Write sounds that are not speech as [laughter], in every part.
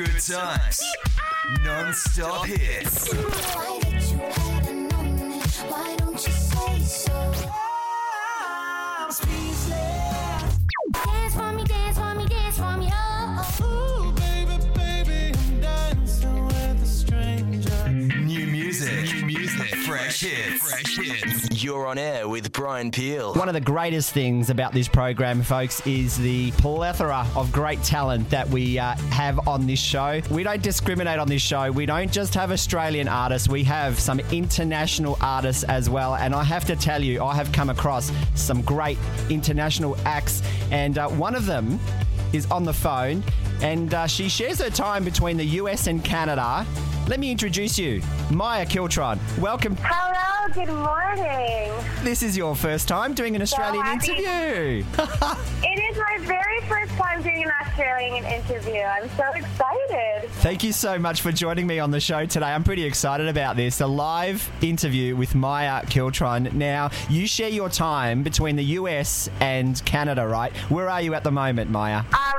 Good times. Non-stop hits. Why did you have to know me? Why don't you say so? Dance for me, dance for me, dance for me, oh. oh. New music. Music. Fresh hits. Fresh hits. You're on air with Brian Peel. One of the greatest things about this program, folks, is the plethora of great talent that we uh, have on this show. We don't discriminate on this show. We don't just have Australian artists, we have some international artists as well. And I have to tell you, I have come across some great international acts, and uh, one of them is on the phone, and uh, she shares her time between the US and Canada. Let me introduce you, Maya Killtron. Welcome. Hello, good morning. This is your first time doing an Australian happy. interview. [laughs] It is my very first time doing an Australian interview. I'm so excited. Thank you so much for joining me on the show today. I'm pretty excited about this. A live interview with Maya Killtron. Now, you share your time between the US and Canada, right? Where are you at the moment, Maya? Uh,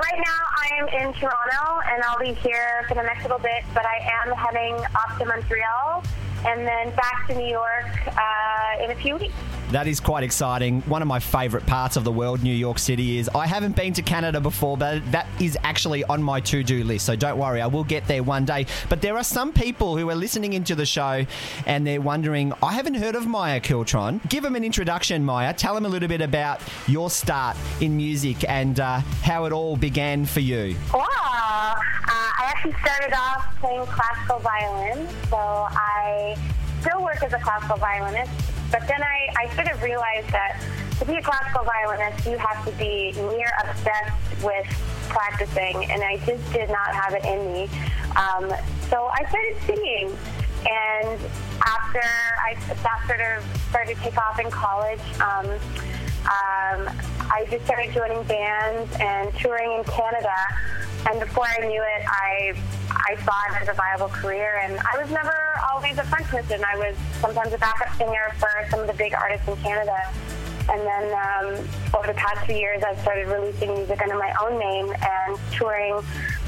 right now, I am in Toronto, and I'll be here for the next little bit, but I am heading off to Montreal and then back to New York uh, in a few weeks. That is quite exciting. One of my favourite parts of the world, New York City, is I haven't been to Canada before, but that is actually on my to do list. So don't worry, I will get there one day. But there are some people who are listening into the show and they're wondering, I haven't heard of Maya Killtron. Give them an introduction, Maya. Tell them a little bit about your start in music and uh, how it all began for you. Wow. Uh, I actually started off playing classical violin, so I still work as a classical violinist, but then I, I sort of realized that to be a classical violinist, you have to be near obsessed with practicing, and I just did not have it in me. Um, so I started singing, and after I, that sort of started to take off in college, um, um, I just started joining bands and touring in Canada. And before I knew it, I I saw it as a viable career. And I was never always a front person. I was sometimes a backup singer for some of the big artists in Canada. And then um, over the past few years, I've started releasing music under my own name and touring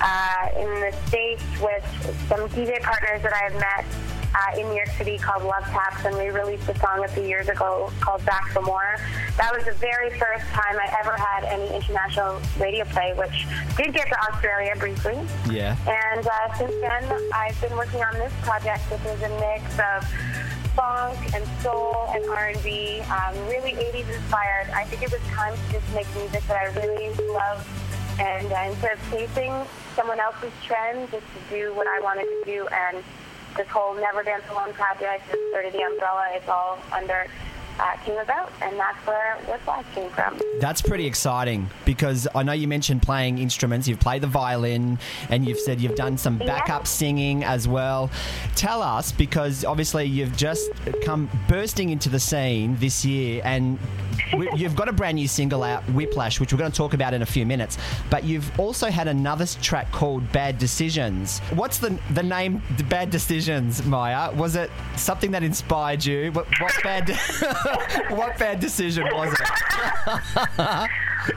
uh, in the States with some DJ partners that I have met uh, in New York City called Love Taps, and we released a song a few years ago called Back for More. That was the very first time I ever had any international radio play, which did get to Australia briefly. Yeah. And uh, since then, I've been working on this project, which is a mix of funk and soul and R&B, um, really 80s inspired. I think it was time to just make music that I really love, and uh, instead of chasing someone else's trend, just to do what I wanted to do. And this whole Never Dance Alone project sort of the umbrella. It's all under uh, came about, and that's where Whiplash came from. That's pretty exciting because I know you mentioned playing instruments. You've played the violin and you've said you've done some backup singing as well. Tell us because obviously you've just come bursting into the scene this year and we- you've got a brand new single out, Whiplash, which we're going to talk about in a few minutes. But you've also had another track called Bad Decisions. What's the the name Bad Decisions, Maya? Was it something that inspired you? What, what bad [laughs] [laughs] what bad decision was it?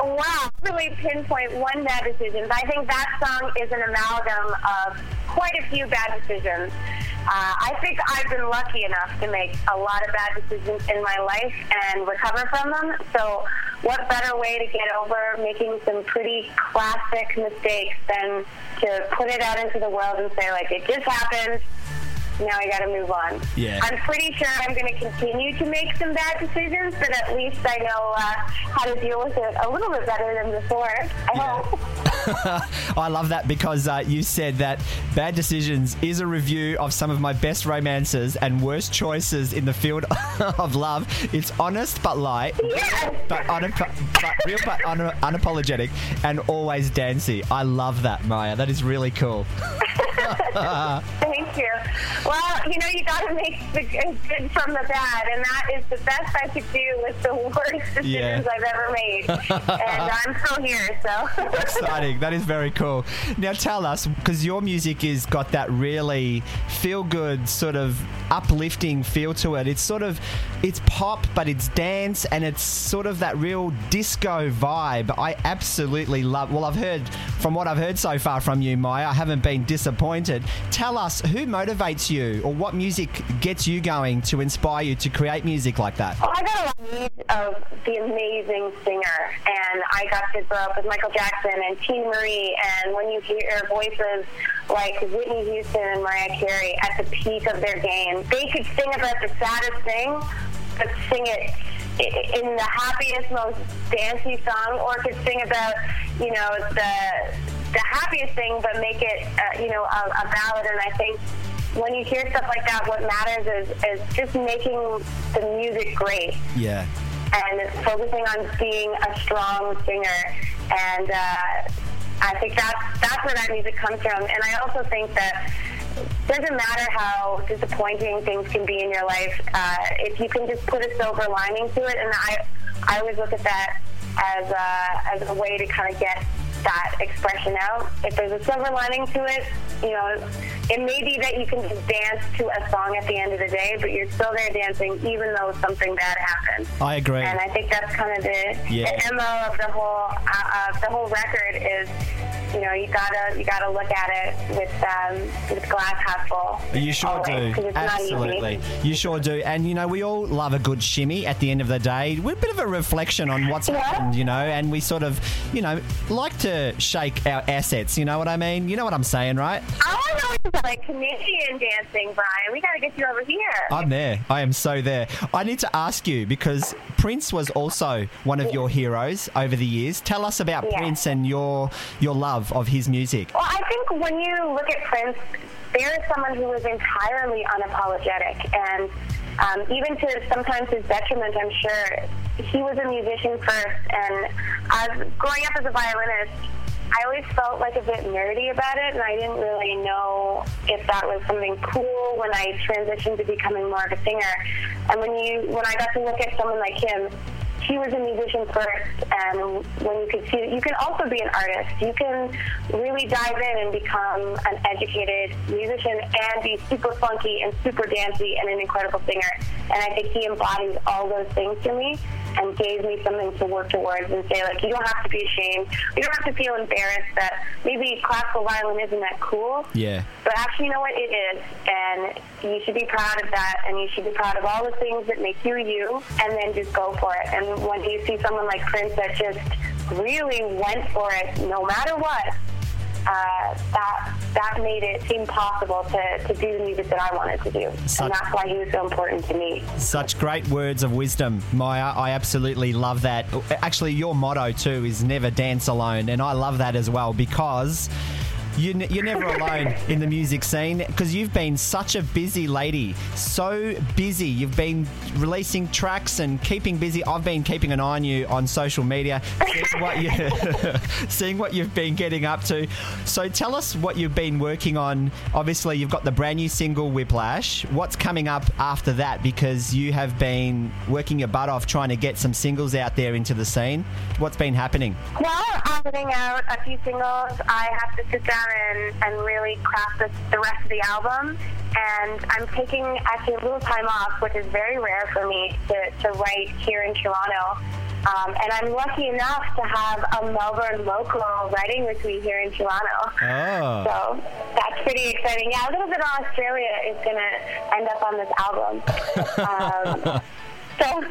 Wow, really pinpoint one bad decision. But I think that song is an amalgam of quite a few bad decisions. Uh, I think I've been lucky enough to make a lot of bad decisions in my life and recover from them. So, what better way to get over making some pretty classic mistakes than to put it out into the world and say, like, it just happened. Now I got to move on. Yeah. I'm pretty sure I'm to continue to make some bad decisions, but at least I know uh, how to deal with it a little bit better than before. I hope. [laughs] I love that because uh, you said that Bad Decisions is a review of some of my best romances and worst choices in the field [laughs] of love. It's honest but light, but, unap- but real but un- unapologetic, and always dancy. I love that, Maya. That is really cool. [laughs] Thank you. Well, you know, you got to make the good from the bad, and that is the best I could do with the [laughs] worst decisions Yeah. I've ever made. and I'm still here, so. [laughs] Exciting. That is very cool. Now tell us, because your music is got that really feel good, sort of uplifting feel to it. It's sort of, it's pop, but it's dance, and it's sort of that real disco vibe. I absolutely love. Well, I've heard from what I've heard so far from you, Maya. I haven't been disappointed. Tell us who motivates you, or what music gets you going to inspire you to create music like that. Well, I got a lot of the amazing singer, and I got to grow up with Michael Jackson and Teena Marie, and when you hear voices like Whitney Houston and Mariah Carey at the peak of their game, they could sing about the saddest thing, but sing it in the happiest, most dancey song, or could sing about, you know, the the happiest thing, but make it, uh, you know, a, a ballad. And I think when you hear stuff like that, what matters is, is just making the music great Yeah. and focusing on being a strong singer. And uh, I think that's, that's where that music comes from. And I also think that doesn't matter how disappointing things can be in your life, uh, if you can just put a silver lining to it. And I, I always look at that as a, as a way to kind of get that expression out. If there's a silver lining to it, you know, it may be that you can just dance to a song at the end of the day, but you're still there dancing even though something bad happened. I agree. And I think that's kind of the, Yeah. the mo of the whole uh, of the whole record is, you know, you gotta you gotta look at it with um, with glass half full. You sure always, 'cause do. it's not easy. Absolutely. You sure do. And, you know, we all love a good shimmy at the end of the day. We're a bit of a reflection on what's Yeah. happened, you know, and we sort of, you know, like to shake our assets. You know what I mean? You know what I'm saying, right? I want to know like Canadian dancing, Brian. We gotta get you over here. I'm there. I am so there. I need to ask you because Prince was also one of your heroes over the years. Tell us about Yeah. Prince and your your love of his music. Well, I think when you look at Prince, there is someone who was entirely unapologetic, and um, even to sometimes his detriment, I'm sure he was a musician first. And as growing up as a violinist, I always felt like a bit nerdy about it, and I didn't really know if that was something cool when I transitioned to becoming more of a singer. And when you, when I got to look at someone like him, he was a musician first, and when you could see that you can also be an artist, you can really dive in and become an educated musician and be super funky and super dancey and an incredible singer. And I think he embodies all those things to me and gave me something to work towards and say, like, you don't have to be ashamed. You don't have to feel embarrassed that maybe classical violin isn't that cool. Yeah. But actually, you know what? It is. And you should be proud of that. And you should be proud of all the things that make you you. And then just go for it. And when you see someone like Prince that just really went for it no matter what, uh, that that made it seem possible to, to do the music that I wanted to do. Such- and that's why he was so important to me. Such great words of wisdom, Maya. I absolutely love that. Actually, your motto too is never dance alone, and I love that as well because. You, ne- you're never alone in the music scene because you've been such a busy lady. So busy. You've been releasing tracks and keeping busy. I've been keeping an eye on you on social media, seeing what, you, [laughs] seeing what you've been getting up to. So tell us what you've been working on. Obviously, you've got the brand new single Whiplash. What's coming up after that? Because you have been working your butt off trying to get some singles out there into the scene. What's been happening? Well, I'm putting out a few singles. I have to sit down and, and really craft the, the rest of the album. And I'm taking actually a little time off, which is very rare for me to, to write here in Toronto. Um, and I'm lucky enough to have a Melbourne local writing with me here in Toronto. Oh. So that's pretty exciting. Yeah, a little bit of Australia is going to end up on this album. [laughs] um, so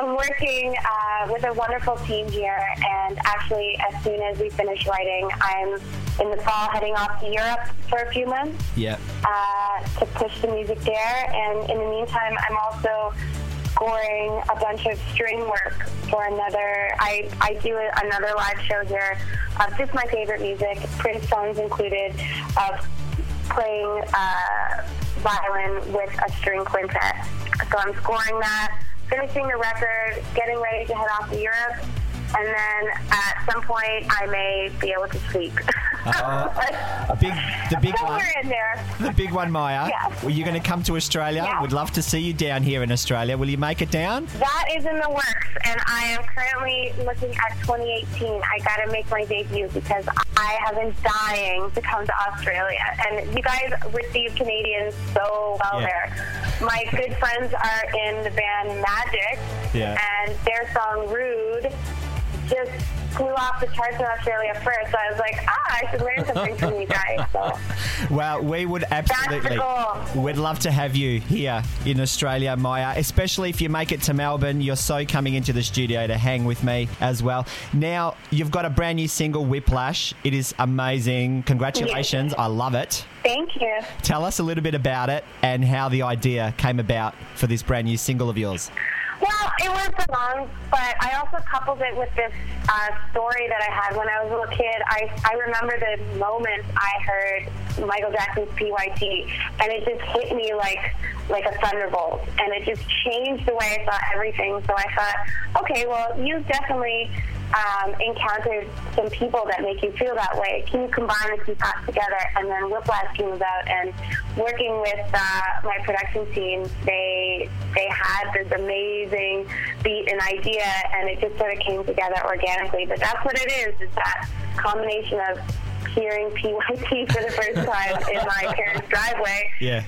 I'm working uh, with a wonderful team here, and actually, as soon as we finish writing, I'm in the fall heading off to Europe for a few months Yeah. uh, to push the music there. And in the meantime, I'm also scoring a bunch of string work for another. I, I do another live show here of just my favorite music, Prince songs included, of playing uh, violin with a string quintet. So I'm scoring that, finishing the record, getting ready to head off to Europe. And then at some point, I may be able to [laughs] [laughs] Big, the big one. In there. The big one, Maya. Yeah. Well, you're going to come to Australia. We'd love to see you down here in Australia. Will you make it down? That is in the works, and I am currently looking at 2018. I got to make my debut because I have been dying to come to Australia, and you guys receive Canadians so well Yeah. there. My good friends are in the band Magic, Yeah. and their song "Rude" just flew off the charts in Australia first. So I was like, ah, I should learn something from you guys. So [laughs] Well, we would absolutely. We'd love to have you here in Australia, Maya, especially if you make it to Melbourne. You're so coming into the studio to hang with me as well. Now, you've got a brand new single, Whiplash. It is amazing. Congratulations. I love it. thank you. Tell us a little bit about it and how the idea came about for this brand new single of yours. It was a song, but I also coupled it with this uh, story that I had when I was a little kid. I, I remember the moment I heard Michael Jackson's PYT, and it just hit me like like a thunderbolt, and it just changed the way I saw everything. So I thought, okay, well, you've definitely um, encountered some people that make you feel that way. Can you combine the two thoughts together? And then Whiplash came about, and working with uh, my production team, they they had this amazing beat and idea, and it just sort of came together organically. But that's what it is: is that combination of hearing PYT for the first time in my parents' driveway Yeah.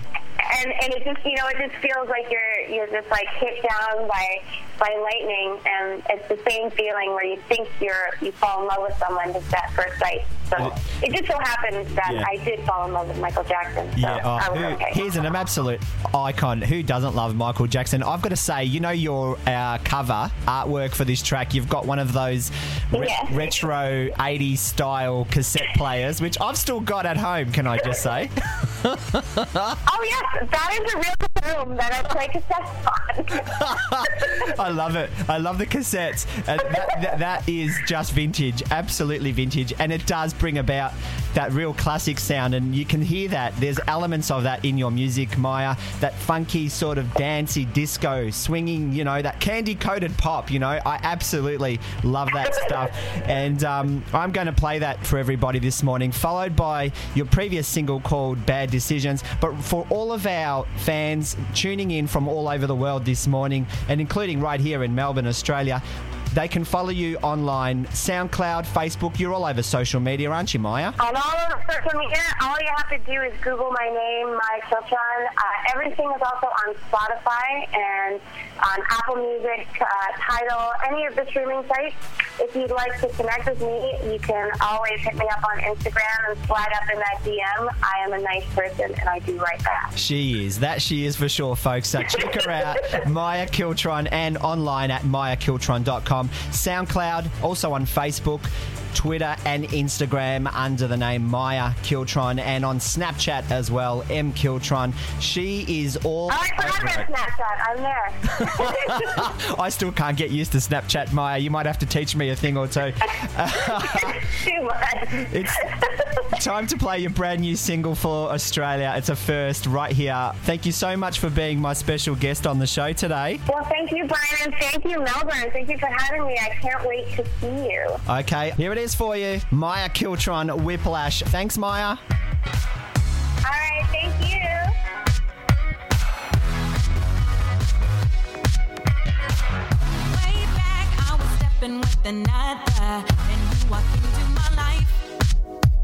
And and it just you know it just feels like you're you're just like hit down by by lightning and it's the same feeling where you think you're you fall in love with someone just at first sight so it just so happens that Yeah. I did fall in love with Michael Jackson so Yeah, was who- okay he's an absolute icon. Who doesn't love Michael Jackson? I've got to say, you know, your uh, cover artwork for this track, you've got one of those re- [laughs] retro 80s style cassette players, which I've still got at home, can I just say? [laughs] oh yes that is a real room that I play cassettes on [laughs] I love it. I love the cassettes. Uh, that, that, is just vintage, absolutely vintage, and it does bring about that real classic sound. And you can hear that. There's elements of that in your music, Maya. That funky sort of dancey disco, swinging. You know, that candy coated pop. You know, I absolutely love that stuff. And um, I'm going to play that for everybody this morning, followed by your previous single called Bad Decisions. But for all of our fans tuning in from all over the world this morning, and including right here in Melbourne, Australia, they can follow you online, SoundCloud, Facebook. You're all over social media, aren't you, Maya? On all of social media, all you have to do is Google my name, Maya Killtron. Uh, everything is also on Spotify and on Apple Music, uh, Tidal, any of the streaming sites. If you'd like to connect with me, you can always hit me up on Instagram and slide up in that DM. I am a nice person and I do write back. She is. That she is for sure, folks. So check her out, [laughs] Maya Killtron, and online at mayakilltron.com. SoundCloud, also on Facebook. Twitter and Instagram under the name Maya Killtron and on Snapchat as well, M Killtron. She is all I over it. Snapchat. I'm there. [laughs] I still can't get used to Snapchat, Maya. You might have to teach me a thing or two. [laughs] Too much. [laughs] It's time to play your brand new single for Australia. It's a first right here. Thank you so much for being my special guest on the show today. Well, thank you, Brian, and thank you, Melbourne. Thank you for having me. I can't wait to see you. Okay, here it is for you. Maya Killtron, Whiplash. Thanks, Maya. All right, thank you. Way back, I was stepping with another, and you walked into my life.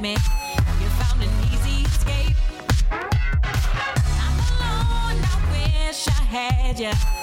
left. You found an easy escape. I'm alone, I wish I had you.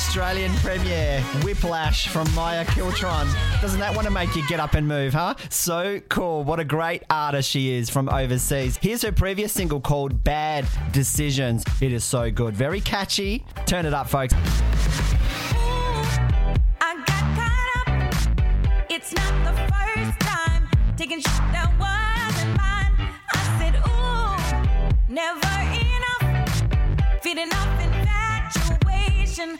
Australian premiere, Whiplash from Maya Killtron. Doesn't that want to make you get up and move, huh? So cool. What a great artist she is from overseas. Here's her previous single called Bad Decisions. It is so good. Very catchy. Turn it up, folks. never enough, feeding up infatuation.